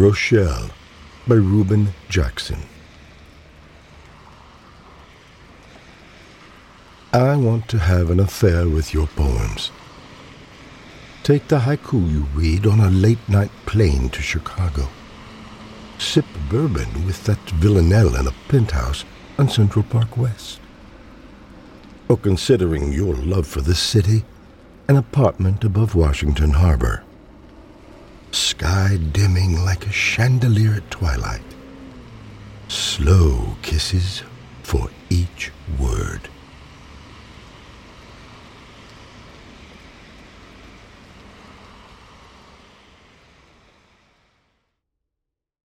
Rochelle by Reuben Jackson. I want to have an affair with your poems. Take the haiku you read on a late night plane to Chicago. Sip bourbon with that villanelle in a penthouse on Central Park West. Or considering your love for this city, an apartment above Washington Harbor sky dimming like a chandelier at twilight. Slow kisses.